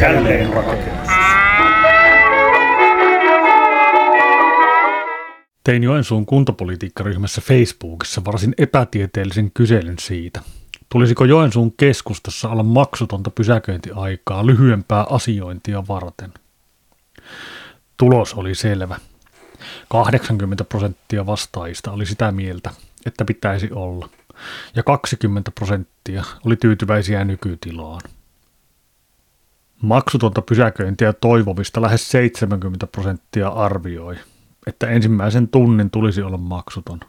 Jälleen. Tein Joensuun kuntapolitiikkaryhmässä Facebookissa varsin epätieteellisen kyselyn siitä, tulisiko Joensuun keskustassa olla maksutonta pysäköintiaikaa lyhyempää asiointia varten. Tulos oli selvä. 80 prosenttia vastaajista oli sitä mieltä, että pitäisi olla, ja 20 prosenttia oli tyytyväisiä nykytilaan. Maksutonta pysäköintiä toivovista lähes 70 prosenttia arvioi, että ensimmäisen tunnin tulisi olla maksuton.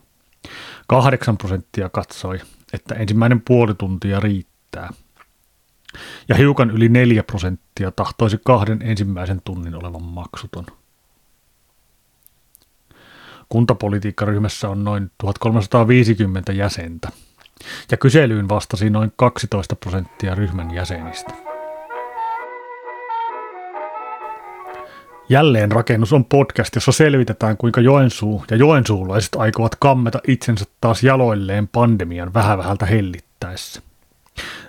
8 prosenttia katsoi, että ensimmäinen puoli tuntia riittää. Ja hiukan yli 4 prosenttia tahtoisi kahden ensimmäisen tunnin olevan maksuton. Kuntapolitiikkaryhmässä on noin 1350 jäsentä, ja kyselyyn vastasi noin 12 prosenttia ryhmän jäsenistä. Jälleen rakennus on podcast, jossa selvitetään, kuinka Joensuu ja joensuulaiset aikovat kammeta itsensä taas jaloilleen pandemian vähävähältä hellittäessä.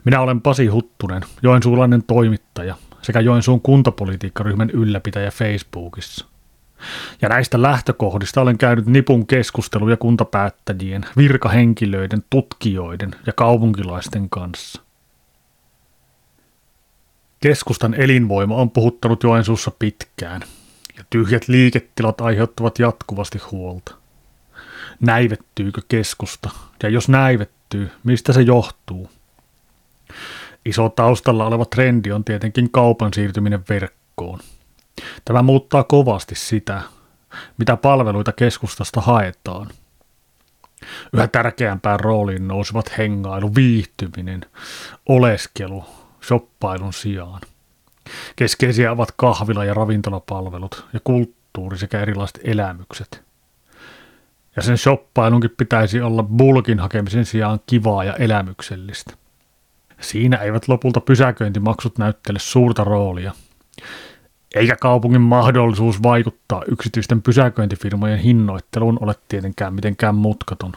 Minä olen Pasi Huttunen, joensuulainen toimittaja sekä Joensuun kuntapolitiikkaryhmän ylläpitäjä Facebookissa. Ja näistä lähtökohdista olen käynyt nipun keskusteluja kuntapäättäjien, virkahenkilöiden, tutkijoiden ja kaupunkilaisten kanssa. Keskustan elinvoima on puhuttanut Joensuussa pitkään, ja tyhjät liiketilat aiheuttavat jatkuvasti huolta. Näivettyykö keskusta, ja jos näivettyy, mistä se johtuu? Iso taustalla oleva trendi on tietenkin kaupan siirtyminen verkkoon. Tämä muuttaa kovasti sitä, mitä palveluita keskustasta haetaan. Yhä tärkeämpään rooliin nousevat hengailu, viihtyminen, oleskelu, shoppailun sijaan. Keskeisiä ovat kahvila- ja ravintolapalvelut ja kulttuuri sekä erilaiset elämykset. Ja sen shoppailunkin pitäisi olla bulkin hakemisen sijaan kivaa ja elämyksellistä. Siinä eivät lopulta pysäköintimaksut näyttele suurta roolia. Eikä kaupungin mahdollisuus vaikuttaa yksityisten pysäköintifirmojen hinnoitteluun ole tietenkään mitenkään mutkaton.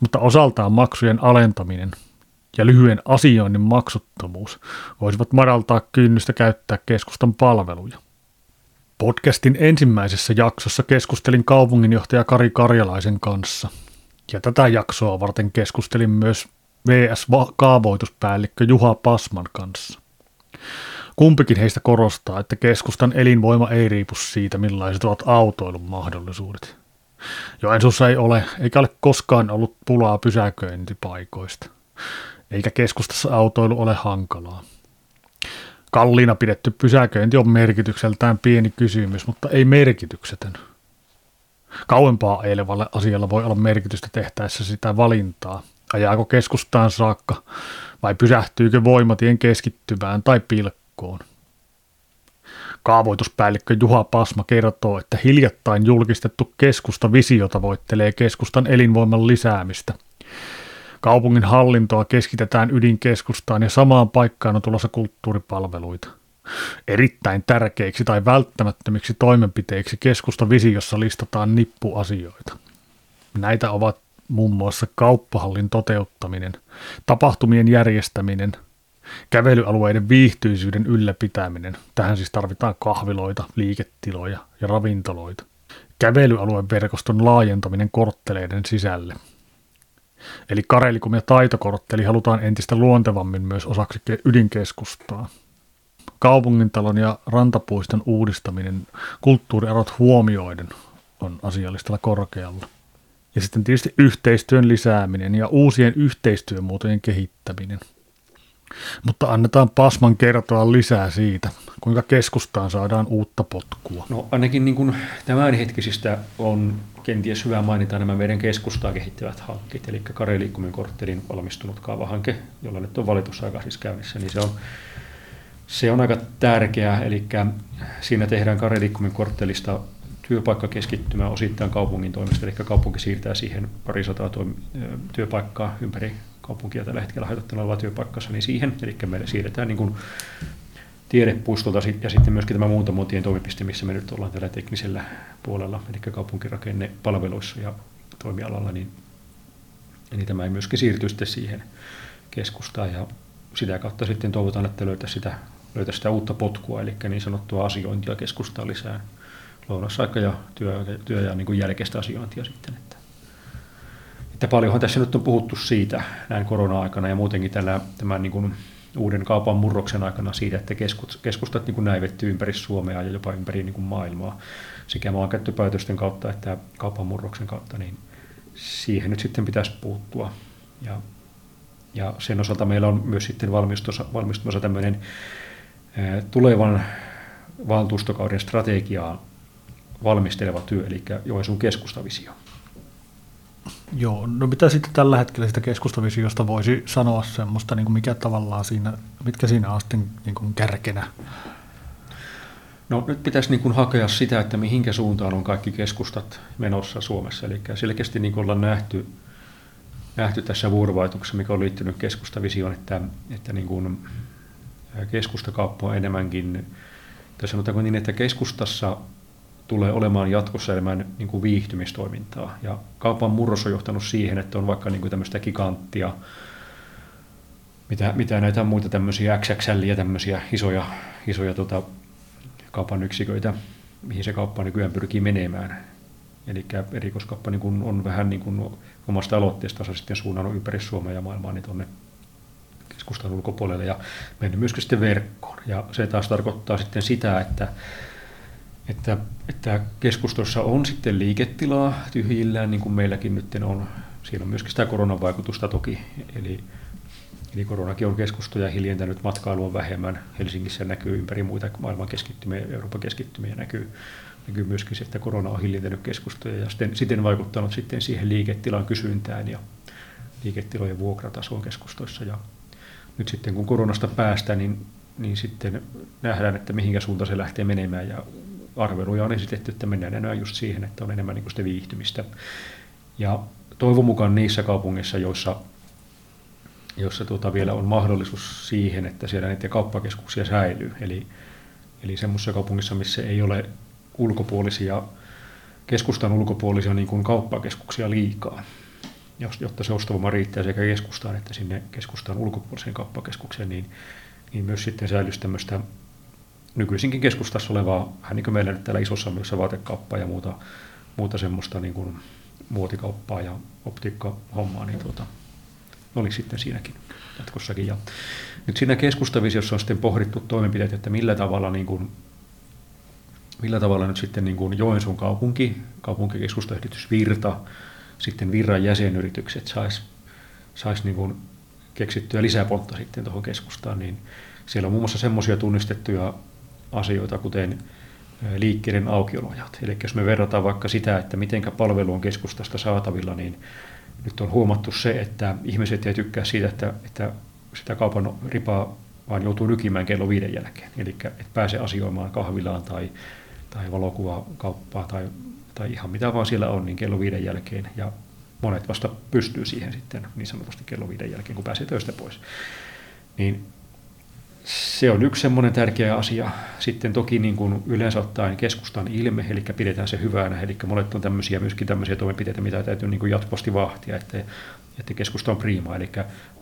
Mutta osaltaan maksujen alentaminen ja lyhyen asioinnin maksuttomuus voisivat madaltaa kynnystä käyttää keskustan palveluja. Podcastin ensimmäisessä jaksossa keskustelin kaupunginjohtaja Kari Karjalaisen kanssa, ja tätä jaksoa varten keskustelin myös VS-kaavoituspäällikkö Juha Pasman kanssa. Kumpikin heistä korostaa, että keskustan elinvoima ei riipu siitä, millaiset ovat autoilun mahdollisuudet. Joensuussa ei ole, eikä ole koskaan ollut pulaa pysäköintipaikoista eikä keskustassa autoilu ole hankalaa. Kalliina pidetty pysäköinti on merkitykseltään pieni kysymys, mutta ei merkityksetön. Kauempaa eilevalle asialla voi olla merkitystä tehtäessä sitä valintaa. Ajaako keskustaan saakka vai pysähtyykö voimatien keskittyvään tai pilkkoon? Kaavoituspäällikkö Juha Pasma kertoo, että hiljattain julkistettu keskusta visio tavoittelee keskustan elinvoiman lisäämistä – Kaupungin hallintoa keskitetään ydinkeskustaan ja samaan paikkaan on tulossa kulttuuripalveluita. Erittäin tärkeiksi tai välttämättömiksi toimenpiteiksi keskusta visiossa listataan nippuasioita. Näitä ovat muun muassa kauppahallin toteuttaminen, tapahtumien järjestäminen, kävelyalueiden viihtyisyyden ylläpitäminen. Tähän siis tarvitaan kahviloita, liiketiloja ja ravintoloita. Kävelyalueen verkoston laajentaminen kortteleiden sisälle – Eli Karelikum ja taitokortteli halutaan entistä luontevammin myös osaksi ydinkeskustaa. Kaupungintalon ja rantapuiston uudistaminen kulttuuriarot huomioiden on asiallistella korkealla. Ja sitten tietysti yhteistyön lisääminen ja uusien yhteistyömuotojen kehittäminen. Mutta annetaan Pasman kertoa lisää siitä, kuinka keskustaan saadaan uutta potkua. No ainakin niin kuin tämänhetkisistä on kenties hyvä mainita nämä meidän keskustaa kehittävät hankkeet, eli Kari Liikkumin korttelin valmistunut kaavahanke, jolla nyt on valitusaika siis käynnissä, niin se on, se on aika tärkeää, eli siinä tehdään Kari Liikkumin korttelista työpaikkakeskittymä osittain kaupungin toimesta, eli kaupunki siirtää siihen parisataa työpaikkaa ympäri kaupunkia tällä hetkellä haitattuna oleva työpaikkansa, niin siihen, eli me siirretään niin kuin tiedepuistolta ja sitten myöskin tämä muuntamotien toimipiste, missä me nyt ollaan tällä teknisellä puolella, eli kaupunkirakenne palveluissa ja toimialalla, niin, niin tämä ei myöskin siirty sitten siihen keskustaan ja sitä kautta sitten toivotaan, että löytää sitä löytää sitä uutta potkua, eli niin sanottua asiointia keskustaa lisää lounasaika ja työ, työ ja niin kuin jälkeistä asiointia sitten. Että, että paljonhan tässä nyt on puhuttu siitä näin korona-aikana ja muutenkin tällä, tämän niin kuin uuden kaupan murroksen aikana siitä, että keskustat niin kuin näivettyy ympäri Suomea ja jopa ympäri niin kuin maailmaa sekä maankäyttöpäätösten kautta että kaupan murroksen kautta, niin siihen nyt sitten pitäisi puuttua. Ja, ja sen osalta meillä on myös sitten valmistumassa, tämmöinen tulevan valtuustokauden strategiaa valmisteleva työ, eli Joensuun keskustavisio. Joo, no mitä sitten tällä hetkellä sitä keskustavisiosta voisi sanoa semmoista, niin kuin mikä tavallaan siinä, mitkä siinä on sitten niin kuin kärkenä? No nyt pitäisi niin kuin hakea sitä, että mihinkä suuntaan on kaikki keskustat menossa Suomessa. Eli selkeästi niin kuin ollaan nähty, nähty tässä vuorovaikutuksessa, mikä on liittynyt keskustavisioon, että, että niin kuin keskustakauppa on enemmänkin, tai sanotaanko niin, että keskustassa tulee olemaan jatkossa enemmän niin kuin viihtymistoimintaa. Ja kaupan murros on johtanut siihen, että on vaikka niin kuin tämmöistä giganttia, mitä, mitä näitä muita tämmöisiä XXL ja tämmöisiä isoja, isoja tota, kaupan yksiköitä, mihin se kauppa nykyään pyrkii menemään. Eli erikoiskauppa niin kuin on vähän niin kuin omasta aloitteestansa sitten suunnannut ympäri Suomea ja maailmaa niin tuonne keskustan ulkopuolelle ja mennyt myöskin sitten verkkoon. Ja se taas tarkoittaa sitten sitä, että että, että keskustossa on sitten liiketilaa tyhjillään, niin kuin meilläkin nyt on. Siinä on myöskin sitä koronavaikutusta toki, eli, eli koronakin on keskustoja hiljentänyt, matkailua vähemmän. Helsingissä näkyy ympäri muita maailman keskittymiä, Euroopan keskittymiä näkyy, näkyy myöskin se, että korona on hiljentänyt keskustoja ja sitten, siten vaikuttanut sitten siihen liiketilan kysyntään ja liiketilojen vuokratasoon keskustoissa. Ja nyt sitten kun koronasta päästään, niin, niin sitten nähdään, että mihinkä suuntaan se lähtee menemään ja arveluja on esitetty, että mennään enää just siihen, että on enemmän niin sitä viihtymistä. Ja toivon mukaan niissä kaupungeissa, joissa, joissa tuota vielä on mahdollisuus siihen, että siellä näitä kauppakeskuksia säilyy. Eli, eli semmoisissa kaupungissa, missä ei ole ulkopuolisia, keskustan ulkopuolisia niin kuin kauppakeskuksia liikaa, jotta se ostovoima riittää sekä keskustaan että sinne keskustan ulkopuoliseen kauppakeskukseen, niin, niin myös sitten säilyisi tämmöistä nykyisinkin keskustassa olevaa, vähän niin kuin meillä nyt täällä isossa myös vaatekauppaa ja muuta, muuta semmoista niin kuin muotikauppaa ja optiikkahommaa, niin tuota, oli sitten siinäkin jatkossakin. Ja nyt siinä keskustavisiossa on sitten pohdittu toimenpiteet, että millä tavalla, niin kuin, millä tavalla nyt sitten niin kuin Joensuun kaupunki, kaupunkikeskustayhdistys Virta, sitten Virran jäsenyritykset sais, sais niin kuin keksittyä lisäpontta sitten tuohon keskustaan, niin siellä on muun muassa semmoisia tunnistettuja asioita, kuten liikkeiden aukiolojat. Eli jos me verrataan vaikka sitä, että miten palvelu on keskustasta saatavilla, niin nyt on huomattu se, että ihmiset ei tykkää siitä, että, että sitä kaupan ripaa vaan joutuu nykimään kello viiden jälkeen. Eli että pääsee asioimaan kahvilaan tai, tai valokuvakauppaa tai, tai ihan mitä vaan siellä on, niin kello viiden jälkeen. Ja monet vasta pystyy siihen sitten niin sanotusti kello viiden jälkeen, kun pääsee töistä pois. Niin se on yksi semmoinen tärkeä asia. Sitten toki niin kuin yleensä ottaen keskustan ilme, eli pidetään se hyvänä, eli monet on tämmöisiä, myöskin tämmöisiä toimenpiteitä, mitä täytyy niin kuin jatkuvasti vahtia, että, että keskusta on priima, eli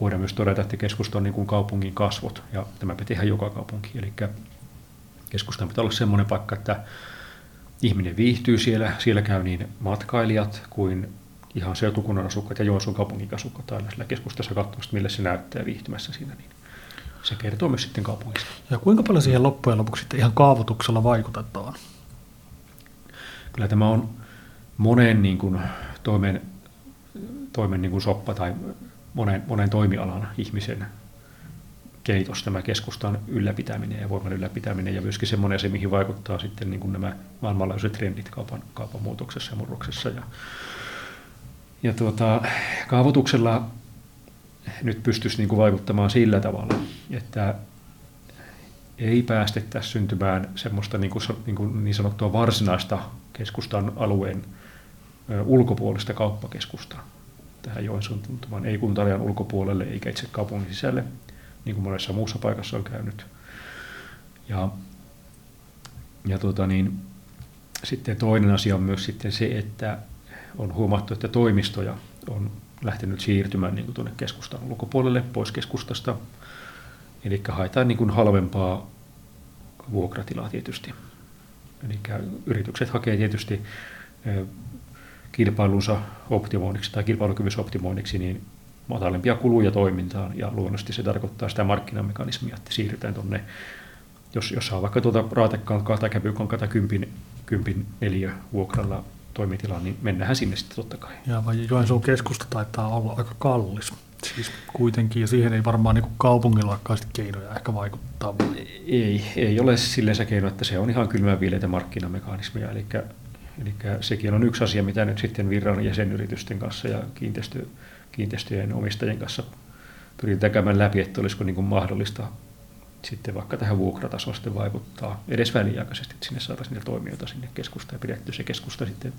voidaan myös todeta, että keskusta on niin kuin kaupungin kasvot, ja tämä pitää ihan joka kaupunki, eli keskustan pitää olla semmoinen paikka, että ihminen viihtyy siellä, siellä käy niin matkailijat kuin ihan seutukunnan asukkaat ja Joensuun kaupungin asukkaat aina sillä keskustassa katsomassa, millä se näyttää viihtymässä siinä. Niin se kertoo myös sitten kaupungista. Ja kuinka paljon siihen loppujen lopuksi sitten ihan kaavoituksella vaikutetaan? Kyllä tämä on monen niin kuin, toimen, toimen niin kuin soppa tai monen, monen toimialan ihmisen keitos tämä keskustan ylläpitäminen ja voiman ylläpitäminen ja myöskin semmoinen asia, mihin vaikuttaa sitten niin kuin nämä maailmanlaajuiset trendit kaupan, kaupan muutoksessa ja murroksessa. Ja, ja tuota, kaavoituksella nyt pystyisi niin kuin vaikuttamaan sillä tavalla, että ei päästettäisi syntymään semmoista niin, kuin, niin, kuin niin sanottua varsinaista keskustan alueen ulkopuolista kauppakeskusta tähän Joensuun tuntumaan, ei kuntarajan ulkopuolelle eikä itse kaupungin sisälle, niin kuin monessa muussa paikassa on käynyt. Ja, ja tuota niin, sitten toinen asia on myös sitten se, että on huomattu, että toimistoja on lähtenyt siirtymään niin kuin tuonne keskustan ulkopuolelle, pois keskustasta. Eli haetaan niin kuin halvempaa vuokratilaa tietysti. Eli yritykset hakee tietysti kilpailunsa optimoinniksi tai kilpailukyvyssä optimoinniksi niin matalimpia kuluja toimintaan ja luonnollisesti se tarkoittaa sitä markkinamekanismia, että siirrytään tuonne, jos, jos saa vaikka tuota raatekankaa tai käpykankaa tai kympin, kympin neljä vuokralla toimitilaan, niin mennään sinne sitten totta kai. Ja vai Joensuun keskusta taitaa olla aika kallis. Siis kuitenkin, ja siihen ei varmaan niin kaupungilla ole keinoja ehkä vaikuttaa. Ei, ei ole silleen se keino, että se on ihan kylmää viileitä markkinamekanismeja, eli, eli sekin on yksi asia, mitä nyt sitten virran jäsenyritysten kanssa ja kiinteistö, kiinteistöjen omistajien kanssa pyritään käymään läpi, että olisiko niin mahdollista sitten vaikka tähän vuokratasoon sitten vaikuttaa edes väliaikaisesti, että sinne saataisiin niitä toimijoita sinne keskusta ja pidetty se keskusta sitten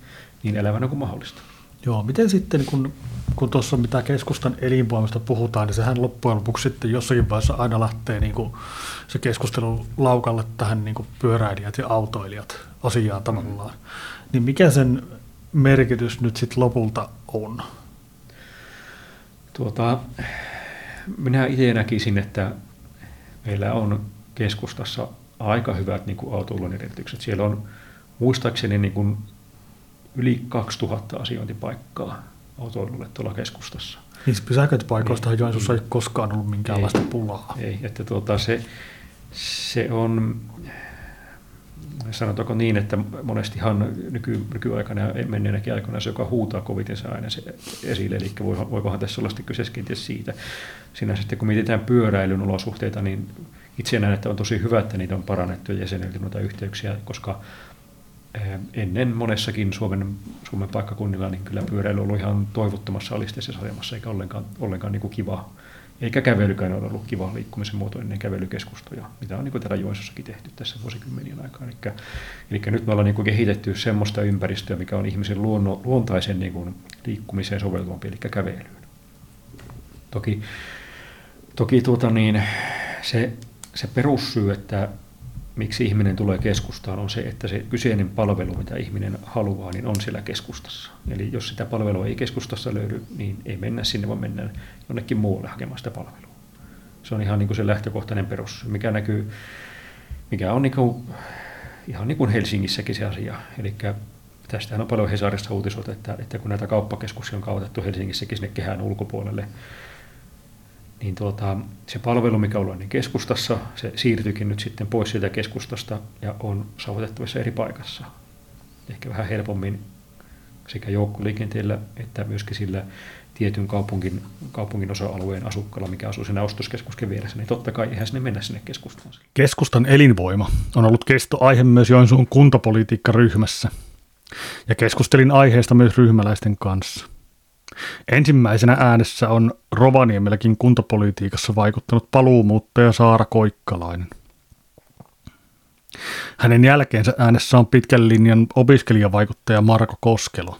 niin elävänä kuin mahdollista. Joo, miten sitten, kun, kun tuossa mitä keskustan elinvoimasta puhutaan, niin sehän loppujen lopuksi sitten jossakin vaiheessa aina lähtee niin kuin se keskustelu laukalle tähän niin kuin pyöräilijät ja autoilijat asiaan tavallaan. Mm. Niin mikä sen merkitys nyt sitten lopulta on? Tuota, minä itse näkisin, että meillä on keskustassa aika hyvät niin kuin autoilun edellytykset. Siellä on muistaakseni niin kuin yli 2000 asiointipaikkaa autoilulle tuolla keskustassa. Niin pysäköintipaikoista niin, Joensuussa ei koskaan ollut minkäänlaista ei, pulaa. Ei, että tuota, se, se on, sanotaanko niin, että monestihan nyky, nykyaikana ja menneenäkin aikana se, joka huutaa koviten, se aina se esille, eli voikohan tässä olla sitten kyse kenties siitä. Siinä sitten kun mietitään pyöräilyn olosuhteita, niin itse näen, että on tosi hyvä, että niitä on parannettu ja jäsenelty noita yhteyksiä, koska eh, ennen monessakin Suomen, Suomen paikkakunnilla niin kyllä pyöräily on ollut ihan toivottomassa alisteisessa asemassa, eikä ollenkaan, ollenkaan niin kuin kiva eikä kävelykään ole ollut kiva liikkumisen muoto ennen kävelykeskustoja, mitä on niin täällä Joensuussakin tehty tässä vuosikymmenien aikaa. Eli, eli nyt me ollaan niin kehitetty semmoista ympäristöä, mikä on ihmisen luonno, luontaisen niin liikkumiseen soveltuvampi, eli kävelyyn. Toki, toki tuota niin, se, se perussyy, että miksi ihminen tulee keskustaan, on se, että se kyseinen palvelu, mitä ihminen haluaa, niin on siellä keskustassa. Eli jos sitä palvelua ei keskustassa löydy, niin ei mennä sinne, vaan mennään jonnekin muualle hakemaan sitä palvelua. Se on ihan niin kuin se lähtökohtainen perus, mikä näkyy, mikä on niin kuin, ihan niin kuin Helsingissäkin se asia. Eli tästähän on paljon Hesarissa uutisoita, että, että kun näitä kauppakeskuksia on kautettu Helsingissäkin sinne kehään ulkopuolelle, niin tuota, se palvelu, mikä on niin keskustassa, se siirtyykin nyt sitten pois sieltä keskustasta ja on saavutettavissa eri paikassa. Ehkä vähän helpommin sekä joukkoliikenteellä että myöskin sillä tietyn kaupungin, kaupungin osa-alueen asukkaalla, mikä asuu siinä ostoskeskuksen vieressä, niin totta kai eihän sinne mennä sinne keskustaan. Keskustan elinvoima on ollut kestoaihe myös Joensuun kuntapolitiikkaryhmässä. Ja keskustelin aiheesta myös ryhmäläisten kanssa – Ensimmäisenä äänessä on Rovaniemelläkin kuntapolitiikassa vaikuttanut paluumuuttaja Saara Koikkalainen. Hänen jälkeensä äänessä on pitkän linjan opiskelijavaikuttaja Marko Koskelo,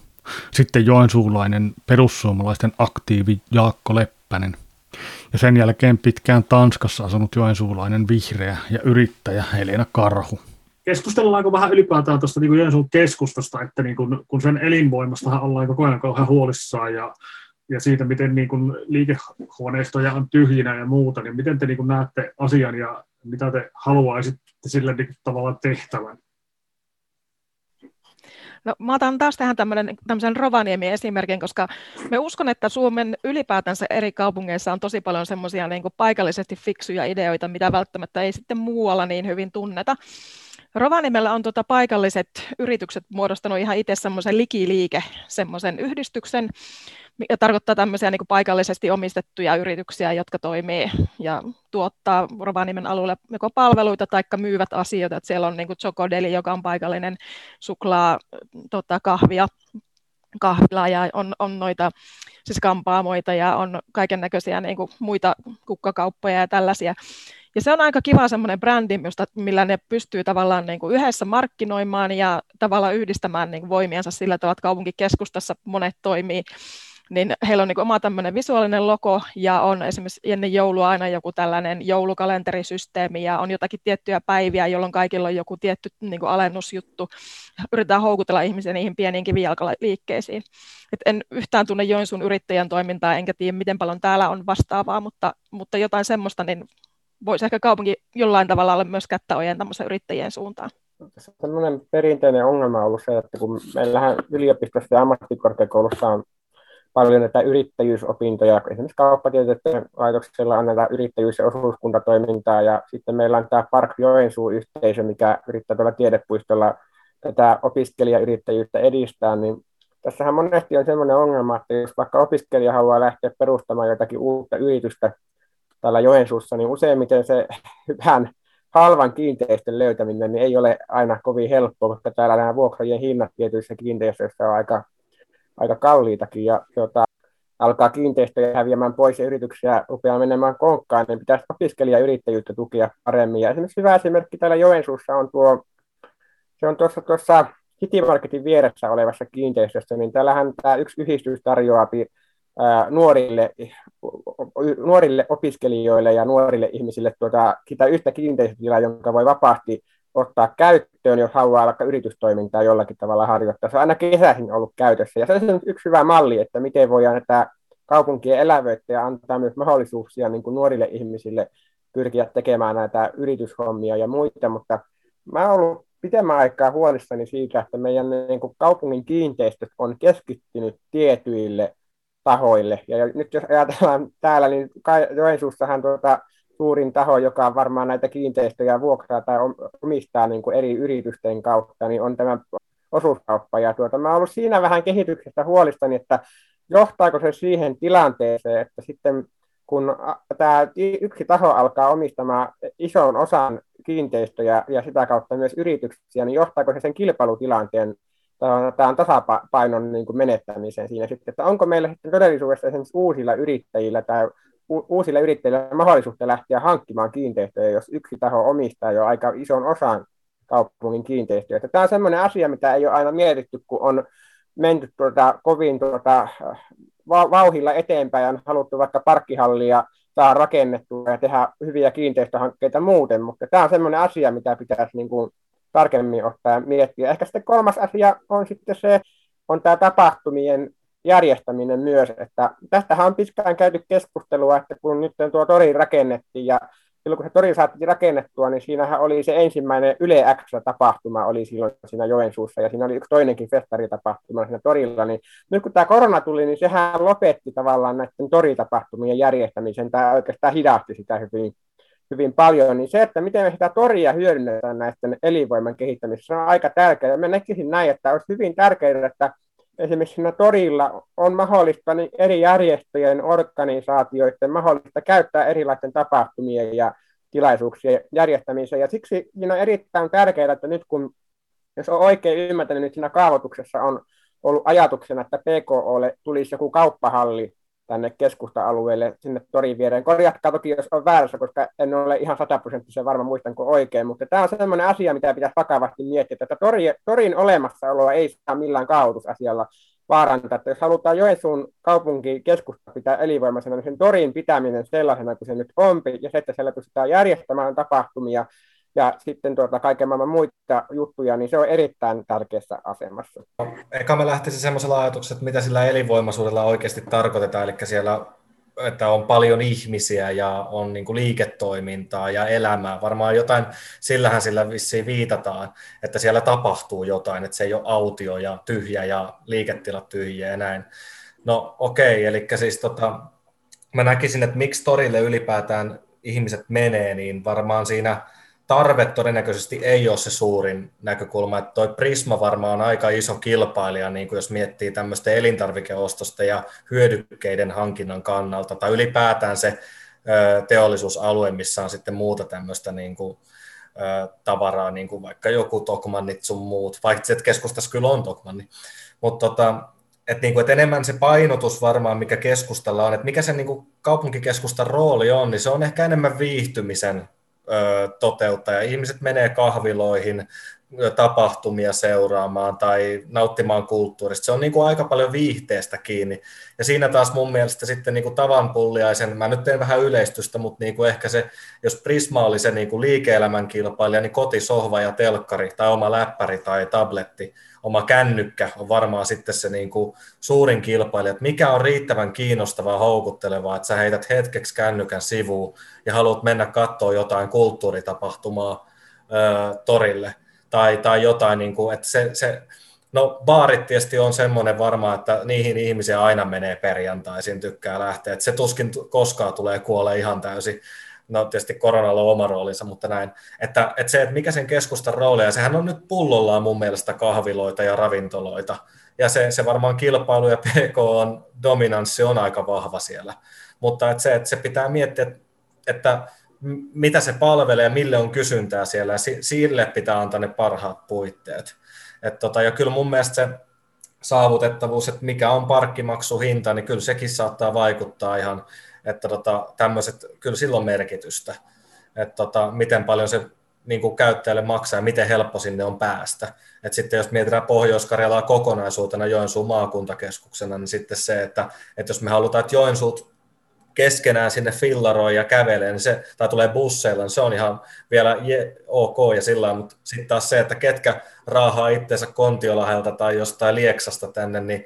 sitten joensuulainen perussuomalaisten aktiivi Jaakko Leppänen. Ja sen jälkeen pitkään Tanskassa asunut joensuulainen vihreä ja yrittäjä Helena Karhu keskustellaanko vähän ylipäätään tuosta niin Joensuun keskustasta, että niin kuin, kun sen elinvoimastahan ollaan koko ajan kauhean huolissaan ja, ja siitä, miten niin kuin liikehuoneistoja on tyhjinä ja muuta, niin miten te niin kuin näette asian ja mitä te haluaisitte sille niin tavallaan tehtävän? No, mä otan taas tähän tämmöinen, tämmöisen Rovaniemen esimerkin, koska me uskon, että Suomen ylipäätänsä eri kaupungeissa on tosi paljon semmoisia niin paikallisesti fiksuja ideoita, mitä välttämättä ei sitten muualla niin hyvin tunneta. Rovaniemellä on tuota paikalliset yritykset muodostanut ihan itse semmoisen likiliike, semmoisen yhdistyksen, mikä tarkoittaa tämmöisiä niin paikallisesti omistettuja yrityksiä, jotka toimii ja tuottaa Rovaniemen alueelle joko palveluita tai myyvät asioita. Että siellä on niin Chokodeli, joka on paikallinen suklaa, tota, kahvia, kahvila ja on, on noita siis kampaamoita ja on kaiken näköisiä niin muita kukkakauppoja ja tällaisia. Ja se on aika kiva semmoinen brändi, josta, millä ne pystyy tavallaan niin kuin yhdessä markkinoimaan ja tavallaan yhdistämään niin kuin voimiansa sillä tavalla, että kaupunkikeskustassa monet toimii niin heillä on niin oma tämmöinen visuaalinen logo ja on esimerkiksi ennen joulua aina joku tällainen joulukalenterisysteemi ja on jotakin tiettyjä päiviä, jolloin kaikilla on joku tietty niin kuin alennusjuttu. Yritetään houkutella ihmisiä niihin pieniin kivijalkaliikkeisiin. Et en yhtään tunne Joensuun yrittäjän toimintaa, enkä tiedä miten paljon täällä on vastaavaa, mutta, mutta jotain semmoista niin voisi ehkä kaupunki jollain tavalla olla myös kättä ojentamassa yrittäjien suuntaan. Tässä on sellainen perinteinen ongelma ollut se, että kun meillähän yliopistossa ja ammattikorkeakoulussa on paljon näitä yrittäjyysopintoja. Esimerkiksi kauppatieteiden laitoksella annetaan yrittäjyys- ja osuuskuntatoimintaa ja sitten meillä on tämä Park Joensuu-yhteisö, mikä yrittää tuolla tiedepuistolla tätä opiskelijayrittäjyyttä edistää, niin tässähän monesti on sellainen ongelma, että jos vaikka opiskelija haluaa lähteä perustamaan jotakin uutta yritystä täällä Joensuussa, niin useimmiten se hyvän halvan kiinteistön löytäminen niin ei ole aina kovin helppoa, koska täällä nämä vuokrajien hinnat tietyissä kiinteistöissä on aika aika kalliitakin ja tuota, alkaa kiinteistöjä häviämään pois ja yrityksiä rupeaa menemään konkkaan, niin pitäisi opiskelijayrittäjyyttä tukea paremmin. Ja esimerkiksi hyvä esimerkki täällä Joensuussa on tuo, se on tuossa, tuossa City Marketin vieressä olevassa kiinteistössä, niin täällähän tämä yksi yhdistys tarjoaa nuorille, nuorille opiskelijoille ja nuorille ihmisille tuota, sitä yhtä kiinteistötilaa, jonka voi vapaasti ottaa käyttöön, jos haluaa vaikka yritystoimintaa jollakin tavalla harjoittaa. Se on aina kesäisin ollut käytössä. Ja se on yksi hyvä malli, että miten voidaan tätä kaupunkien elävöitä ja antaa myös mahdollisuuksia niin kuin nuorille ihmisille pyrkiä tekemään näitä yrityshommia ja muita, mutta mä oon ollut pitemmän aikaa huolissani siitä, että meidän niin kuin kaupungin kiinteistöt on keskittynyt tietyille tahoille. Ja nyt jos ajatellaan täällä, niin Joensuussahan tuota, suurin taho, joka varmaan näitä kiinteistöjä vuokraa tai omistaa niin kuin eri yritysten kautta, niin on tämä osuuskauppa. Ja tuota, mä olen ollut siinä vähän kehityksestä huolistani, että johtaako se siihen tilanteeseen, että sitten kun tämä yksi taho alkaa omistamaan ison osan kiinteistöjä ja sitä kautta myös yrityksiä, niin johtaako se sen kilpailutilanteen tämän tasapainon niin kuin menettämiseen siinä sitten, että onko meillä sitten todellisuudessa esimerkiksi uusilla yrittäjillä tai uusille yrittäjille mahdollisuutta lähteä hankkimaan kiinteistöjä, jos yksi taho omistaa jo aika ison osan kaupungin kiinteistöjä. Tämä on sellainen asia, mitä ei ole aina mietitty, kun on menty tuota, kovin tuota, vauhilla eteenpäin ja on haluttu vaikka parkkihallia saa rakennettua ja tehdä hyviä kiinteistöhankkeita muuten, mutta tämä on sellainen asia, mitä pitäisi niin kuin tarkemmin ottaa miettiä. Ehkä sitten kolmas asia on sitten se, on tämä tapahtumien järjestäminen myös, että tästähän on pitkään käyty keskustelua, että kun nyt tuo tori rakennettiin ja silloin kun se tori saatiin rakennettua, niin siinähän oli se ensimmäinen Yle X-tapahtuma oli silloin siinä Joensuussa ja siinä oli yksi toinenkin festaritapahtuma siinä torilla, niin nyt kun tämä korona tuli, niin sehän lopetti tavallaan näiden toritapahtumien järjestämisen tai oikeastaan hidasti sitä hyvin, hyvin paljon, niin se, että miten me sitä toria hyödynnetään näiden elinvoiman kehittämisessä on aika tärkeää. Mä näkisin näin, että olisi hyvin tärkeää, että esimerkiksi siinä torilla on mahdollista niin eri järjestöjen, organisaatioiden mahdollista käyttää erilaisten tapahtumien ja tilaisuuksien järjestämiseen. Ja siksi siinä on erittäin tärkeää, että nyt kun, jos on oikein ymmärtänyt, nyt siinä kaavoituksessa on ollut ajatuksena, että PKOlle tulisi joku kauppahalli tänne keskusta-alueelle, sinne torin viereen. Korjatkaa toki, jos on väärässä, koska en ole ihan sataprosenttisen varma, muistanko oikein, mutta tämä on sellainen asia, mitä pitäisi vakavasti miettiä, että tori, torin olemassaoloa ei saa millään kaavoitusasialla vaarantaa. Että jos halutaan Joensuun kaupunki keskusta pitää elinvoimaisena, niin sen torin pitäminen sellaisena kuin se nyt on, ja se, että siellä pystytään järjestämään tapahtumia, ja sitten tuota, kaiken maailman muita juttuja, niin se on erittäin tärkeässä asemassa. Eka me lähtisi semmoisella ajatuksella, että mitä sillä elinvoimaisuudella oikeasti tarkoitetaan, eli siellä että on paljon ihmisiä ja on niin liiketoimintaa ja elämää. Varmaan jotain, sillähän sillä vissiin viitataan, että siellä tapahtuu jotain, että se ei ole autio ja tyhjä ja liiketilat tyhjiä ja näin. No okei, okay, eli siis tota, mä näkisin, että miksi torille ylipäätään ihmiset menee, niin varmaan siinä tarve todennäköisesti ei ole se suurin näkökulma, että toi Prisma varmaan on aika iso kilpailija, niin kuin jos miettii tämmöistä elintarvikeostosta ja hyödykkeiden hankinnan kannalta, tai ylipäätään se teollisuusalue, missä on sitten muuta tämmöistä niin kuin, tavaraa, niin kuin vaikka joku Tokmannit sun muut, vaikka että keskustassa kyllä on Tokmanni, mutta tota, että niin kuin, että enemmän se painotus varmaan, mikä keskustalla on, että mikä se niin kuin kaupunkikeskustan rooli on, niin se on ehkä enemmän viihtymisen toteuttaa. Ja ihmiset menee kahviloihin tapahtumia seuraamaan tai nauttimaan kulttuurista. Se on niin kuin aika paljon viihteestä kiinni. Ja siinä taas mun mielestä sitten niin kuin tavan pulliaisen, mä nyt teen vähän yleistystä, mutta niin kuin ehkä se, jos Prisma oli se niin kuin liike-elämän kilpailija, niin kotisohva ja telkkari tai oma läppäri tai tabletti oma kännykkä on varmaan sitten se niin kuin suurin kilpailija, että mikä on riittävän kiinnostavaa, houkuttelevaa, että sä heität hetkeksi kännykän sivuun ja haluat mennä katsoa jotain kulttuuritapahtumaa ö, torille tai, tai jotain, niin kuin, että se, se No baarit tietysti on semmoinen varmaan, että niihin ihmisiä aina menee perjantaisin, tykkää lähteä. Että se tuskin koskaan tulee kuolee ihan täysin. No tietysti koronalla on oma roolinsa, mutta näin. Että, että se, että mikä sen keskustan rooli, ja sehän on nyt pullollaan mun mielestä kahviloita ja ravintoloita. Ja se, se varmaan kilpailu ja PK on dominanssi on aika vahva siellä. Mutta että se, että se pitää miettiä, että, mitä se palvelee ja mille on kysyntää siellä, ja sille pitää antaa ne parhaat puitteet. Et tota, ja kyllä mun mielestä se saavutettavuus, että mikä on parkkimaksuhinta, niin kyllä sekin saattaa vaikuttaa ihan, että tota, tämmöiset, kyllä silloin merkitystä, että tota, miten paljon se niin kuin käyttäjälle maksaa ja miten helppo sinne on päästä. Et sitten jos mietitään Pohjois-Karjalaa kokonaisuutena Joensuun maakuntakeskuksena, niin sitten se, että, että jos me halutaan, että Joensuut keskenään sinne fillaroi ja kävelee, niin se, tai tulee busseilla, niin se on ihan vielä je, ok ja sillä mutta sitten taas se, että ketkä raahaa itseensä Kontiolahelta tai jostain Lieksasta tänne, niin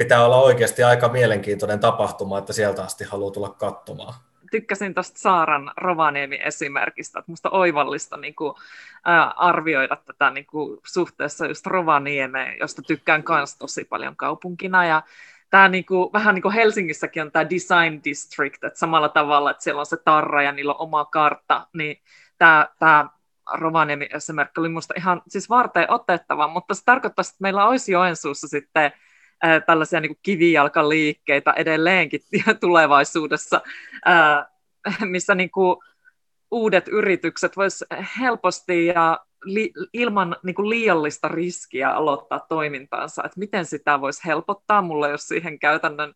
pitää olla oikeasti aika mielenkiintoinen tapahtuma, että sieltä asti haluaa tulla katsomaan. Tykkäsin tuosta Saaran Rovaniemi-esimerkistä, että minusta oivallista niin kuin, ää, arvioida tätä niin kuin, suhteessa just Rovaniemeen, josta tykkään myös tosi paljon kaupunkina. Ja tämä niinku, vähän niin kuin Helsingissäkin on tämä design district, että samalla tavalla, että siellä on se tarra ja niillä on oma kartta, niin tämä, tämä Rovaniemi esimerkki oli minusta ihan siis varten otettava, mutta se tarkoittaa, että meillä olisi Joensuussa sitten ää, tällaisia niin kivijalkaliikkeitä edelleenkin tulevaisuudessa, ää, missä niin kuin uudet yritykset vois helposti ja li, ilman niin kuin liiallista riskiä aloittaa toimintaansa, että miten sitä voisi helpottaa. Mulla ei ole siihen käytännön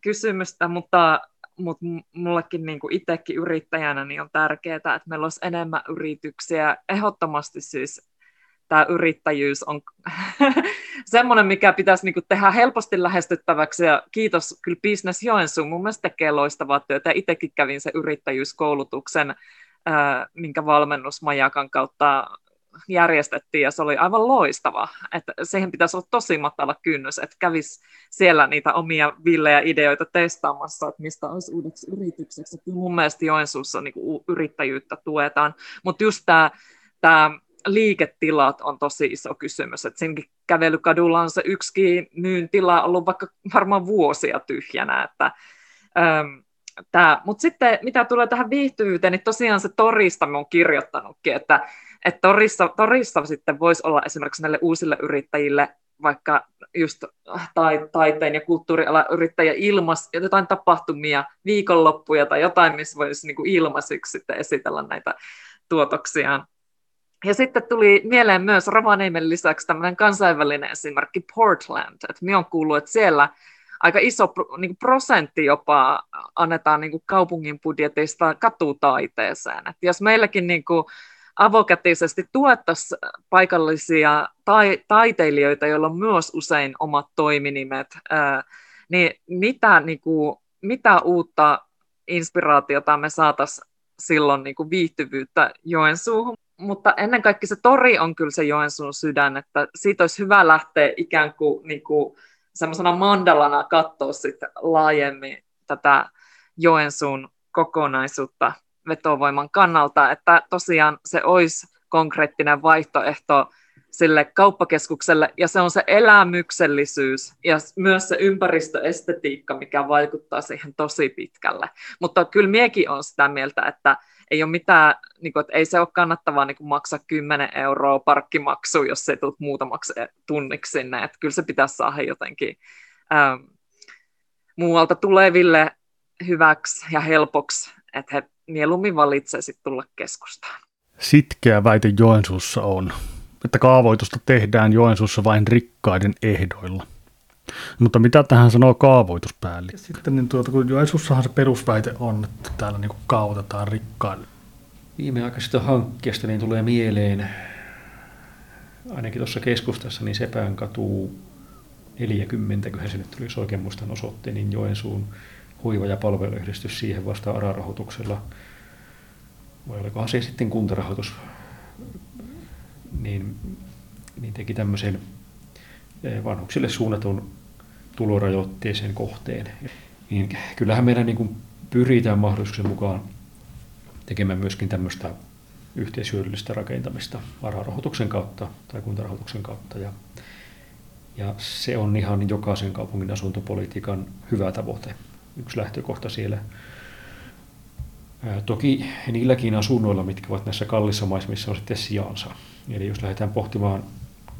kysymystä, mutta, mutta mullekin niin kuin itsekin yrittäjänä niin on tärkeää, että meillä olisi enemmän yrityksiä. Ehdottomasti siis tämä yrittäjyys on semmoinen, mikä pitäisi niin kuin tehdä helposti lähestyttäväksi. Ja kiitos kyllä Business Joensuu, mun mielestä tekee loistavaa työtä. Itsekin kävin se yrittäjyyskoulutuksen, minkä valmennusmajakan kautta järjestettiin ja se oli aivan loistava. Että siihen pitäisi olla tosi matala kynnys, että kävisi siellä niitä omia villejä ideoita testaamassa, että mistä olisi uudeksi yritykseksi. Mun mielestä Joensuussa niin kuin yrittäjyyttä tuetaan, mutta just tämä liiketilat on tosi iso kysymys, että siinäkin kävelykadulla on se yksi myyntila ollut vaikka varmaan vuosia tyhjänä, että ähm, mutta sitten mitä tulee tähän viihtyvyyteen, niin tosiaan se torista on kirjoittanutkin, että että torissa, torissa sitten voisi olla esimerkiksi näille uusille yrittäjille vaikka just tai, taiteen ja kulttuurialan yrittäjä ilmas jotain tapahtumia, viikonloppuja tai jotain, missä voisi niin ilmaisiksi sitten esitellä näitä tuotoksiaan. Ja sitten tuli mieleen myös Rovaniemen lisäksi tämmöinen kansainvälinen esimerkki Portland, että minä olen kuullut, että siellä aika iso niin prosentti jopa annetaan niin kaupungin budjetista katutaiteeseen. Että jos meilläkin niin kuin avokätisesti tuettaisiin paikallisia tai, taiteilijoita, joilla on myös usein omat toiminimet, ää, niin mitä, niin kuin, mitä uutta inspiraatiota me saataisiin silloin niin kuin viihtyvyyttä Joensuuhun. Mutta ennen kaikkea se tori on kyllä se Joensuun sydän, että siitä olisi hyvä lähteä ikään kuin, niin kuin semmoisena mandalana katsoa sitten laajemmin tätä Joensuun kokonaisuutta vetovoiman kannalta, että tosiaan se olisi konkreettinen vaihtoehto sille kauppakeskukselle, ja se on se elämyksellisyys ja myös se ympäristöestetiikka, mikä vaikuttaa siihen tosi pitkälle. Mutta kyllä miekin on sitä mieltä, että ei ole mitään, niin kuin, että ei se ole kannattavaa niin kuin maksaa 10 euroa parkkimaksu, jos se tule muutamaksi tunniksi sinne, että kyllä se pitäisi saada jotenkin ähm, muualta tuleville hyväksi ja helpoksi, että he mieluummin valitseisi tulla keskustaan. Sitkeä väite Joensuussa on, että kaavoitusta tehdään Joensuussa vain rikkaiden ehdoilla. Mutta mitä tähän sanoo kaavoituspäällikkö? Sitten niin tuota, kun Joensuussahan se perusväite on, että täällä niin kaavoitetaan rikkaille. Viimeaikaisesta hankkeesta niin tulee mieleen, ainakin tuossa keskustassa, niin Sepään katuu 40, kun se nyt tuli, jos oikein muistan osoitteen, niin Joensuun hoiva- ja palveluyhdistys siihen vasta ARA-rahoituksella, vai olikohan se sitten kuntarahoitus, niin, niin teki tämmöisen vanhuksille suunnatun tulorajoitteisen kohteen. Niin kyllähän meidän niin kuin pyritään mahdollisuuksien mukaan tekemään myöskin tämmöistä yhteishyödyllistä rakentamista vararahoituksen kautta tai kuntarahoituksen kautta. Ja, ja se on ihan jokaisen kaupungin asuntopolitiikan hyvä tavoite. Yksi lähtökohta siellä. Toki niilläkin asunnoilla, mitkä ovat näissä kallissa maisemissa, on sitten sijansa. Eli jos lähdetään pohtimaan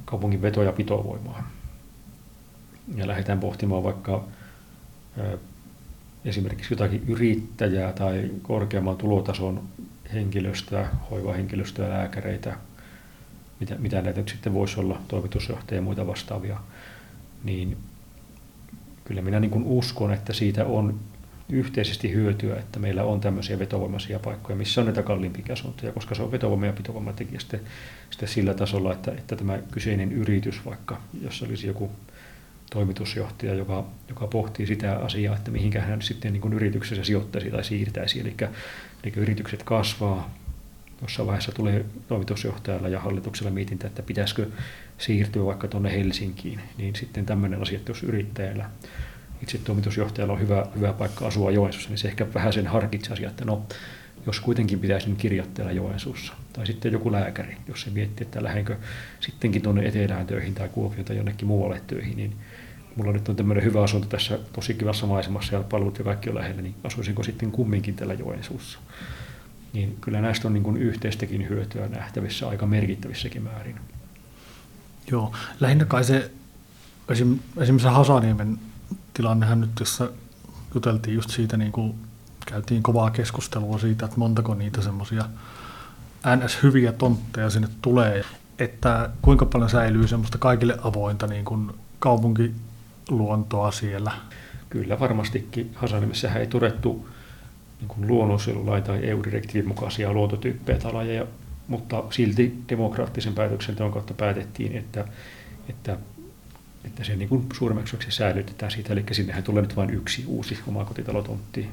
kaupungin veto- ja pitovoimaa, ja lähdetään pohtimaan vaikka esimerkiksi jotakin yrittäjää tai korkeamman tulotason henkilöstöä, hoivahenkilöstöä, lääkäreitä, mitä, mitä näitä nyt sitten voisi olla, toimitusjohtajia ja muita vastaavia, niin kyllä minä niin uskon, että siitä on yhteisesti hyötyä, että meillä on tämmöisiä vetovoimaisia paikkoja, missä on näitä kalliimpia asuntoja, koska se on vetovoima- ja pitovoimatekijä sitten, sitten sillä tasolla, että, että tämä kyseinen yritys vaikka, jos olisi joku toimitusjohtaja, joka, joka pohtii sitä asiaa, että mihinkä hän sitten niin yrityksessä sijoittaisi tai siirtäisi. Eli, eli yritykset kasvaa, jossain vaiheessa tulee toimitusjohtajalla ja hallituksella mietintä, että pitäisikö siirtyä vaikka tuonne Helsinkiin, niin sitten tämmöinen asia, että jos yrittäjällä itse toimitusjohtajalla on hyvä, hyvä paikka asua Joensuussa, niin se ehkä vähän sen harkitsee asia, että no, jos kuitenkin pitäisi niin kirjoittaa Joensuussa. Tai sitten joku lääkäri, jos se miettii, että lähdenkö sittenkin tuonne etelään töihin tai Kuopioon tai jonnekin muualle töihin, niin mulla nyt on tämmöinen hyvä asunto tässä tosi kivassa maisemassa ja palvelut ja kaikki on lähellä, niin asuisinko sitten kumminkin tällä Joensuussa. Niin kyllä näistä on niin yhteistäkin hyötyä nähtävissä aika merkittävissäkin määrin. Joo, lähinnä kai se esim, esimerkiksi Hasaniemen tilannehan nyt, jossa juteltiin just siitä, niin kuin käytiin kovaa keskustelua siitä, että montako niitä semmoisia ns. hyviä tontteja sinne tulee, että kuinka paljon säilyy semmoista kaikille avointa niin kuin kaupunkiluontoa siellä. Kyllä varmastikin. Hasanimessähän ei turettu niin luonnonsuojelulain tai EU-direktiivin mukaisia luontotyyppejä tai lajeja, mutta silti demokraattisen päätöksenteon kautta päätettiin, että, että, että se niin kuin suurimmaksi säilytetään siitä, eli sinnehän tulee nyt vain yksi uusi omakotitalotontti.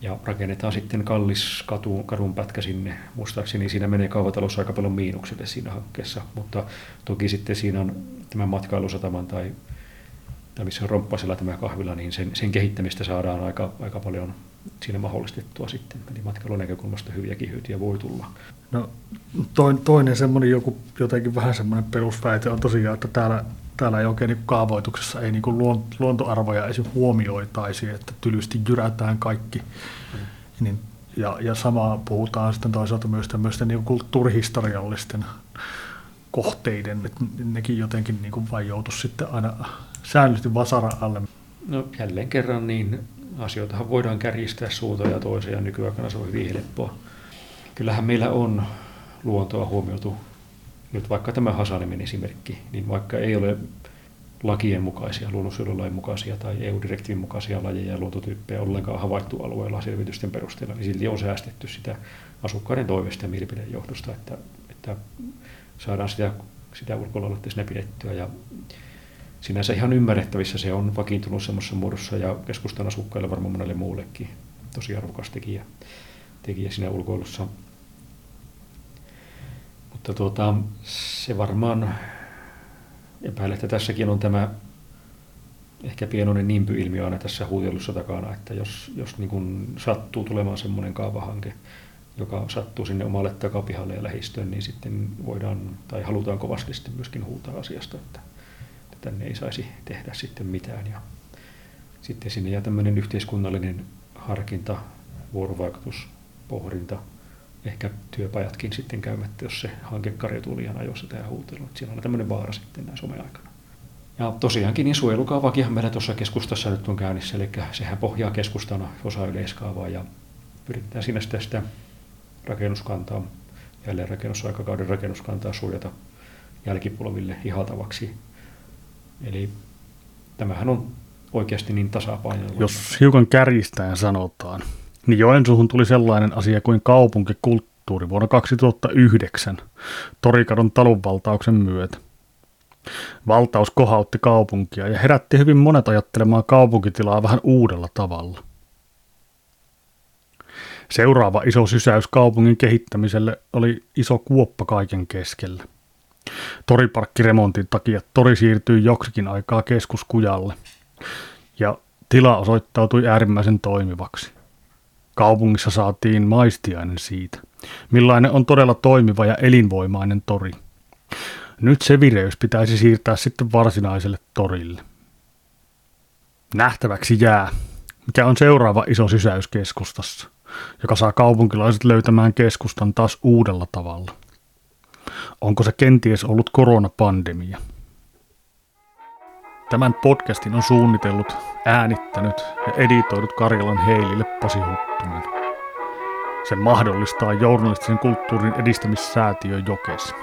Ja rakennetaan sitten kallis katu, kadun pätkä sinne. Muistaakseni siinä menee kauvatalossa aika paljon miinukselle siinä hankkeessa, mutta toki sitten siinä on tämän matkailusataman tai, tai missä on romppasella tämä kahvila, niin sen, sen kehittämistä saadaan aika, aika paljon siinä mahdollistettua sitten. Eli matkailun näkökulmasta hyviäkin hyötyjä voi tulla. No, toinen semmoinen joku, jotenkin vähän semmoinen perusväite on tosiaan, että täällä täällä ei oikein niin kaavoituksessa ei niin luontoarvoja edes huomioitaisi, että tylysti jyrätään kaikki. Mm. Niin, ja, ja samaa puhutaan sitten toisaalta myös tämmöisten niin kulttuurihistoriallisten kohteiden, että nekin jotenkin niin kuin vain joutuisi sitten aina säännöllisesti vasara alle. No jälleen kerran niin asioitahan voidaan kärjistää suuntaan ja toiseen ja nykyaikana se on hyvin helppoa. Kyllähän meillä on luontoa huomioitu nyt vaikka tämä Hasanimen esimerkki, niin vaikka ei ole lakien mukaisia, luonnonsuojelulain mukaisia tai EU-direktiivin mukaisia lajeja ja luontotyyppejä ollenkaan havaittu alueella selvitysten perusteella, niin silti on säästetty sitä asukkaiden toiveista ja mielipideen johdosta, että, että saadaan sitä, sitä sinne pidettyä. Ja sinänsä ihan ymmärrettävissä se on vakiintunut semmoisessa muodossa ja keskustan asukkaille varmaan monelle muullekin tosi arvokas tekijä, tekijä siinä ulkoilussa. Mutta tuota, se varmaan epäilen, että tässäkin on tämä ehkä pienoinen nimpy-ilmiö aina tässä huutelussa takana, että jos, jos niin kuin sattuu tulemaan semmoinen kaavahanke, joka sattuu sinne omalle takapihalle ja lähistöön, niin sitten voidaan tai halutaan kovasti sitten myöskin huutaa asiasta, että, että tänne ei saisi tehdä sitten mitään. Ja sitten sinne jää tämmöinen yhteiskunnallinen harkinta, vuorovaikutus, pohdinta, ehkä työpajatkin sitten käymättä, jos se hanke karjoutuu liian ajoissa tähän huuteluun. Siinä on tämmöinen vaara sitten näin someaikana. Ja tosiaankin niin suojelukaavakin meillä tuossa keskustassa nyt on käynnissä, eli sehän pohjaa keskustana osa yleiskaavaa ja pyritään sinne sitä, sitä rakennuskantaa, jälleen rakennusaikakauden rakennuskantaa suojata jälkipolville ihaltavaksi. Eli tämähän on oikeasti niin tasapainoilla. Jos hiukan kärjistäen sanotaan, niin Joensuuhun tuli sellainen asia kuin kaupunkikulttuuri vuonna 2009 Torikadon talonvaltauksen myötä. Valtaus kohautti kaupunkia ja herätti hyvin monet ajattelemaan kaupunkitilaa vähän uudella tavalla. Seuraava iso sysäys kaupungin kehittämiselle oli iso kuoppa kaiken keskellä. Toriparkkiremontin takia tori siirtyi joksikin aikaa keskuskujalle ja tila osoittautui äärimmäisen toimivaksi. Kaupungissa saatiin maistiainen siitä, millainen on todella toimiva ja elinvoimainen tori. Nyt se vireys pitäisi siirtää sitten varsinaiselle torille. Nähtäväksi jää, mikä on seuraava iso sysäys keskustassa, joka saa kaupunkilaiset löytämään keskustan taas uudella tavalla. Onko se kenties ollut koronapandemia? Tämän podcastin on suunnitellut, äänittänyt ja editoidut Karjalan Heilille Pasi Huttunen. Sen mahdollistaa journalistisen kulttuurin edistämissäätiö Jokes.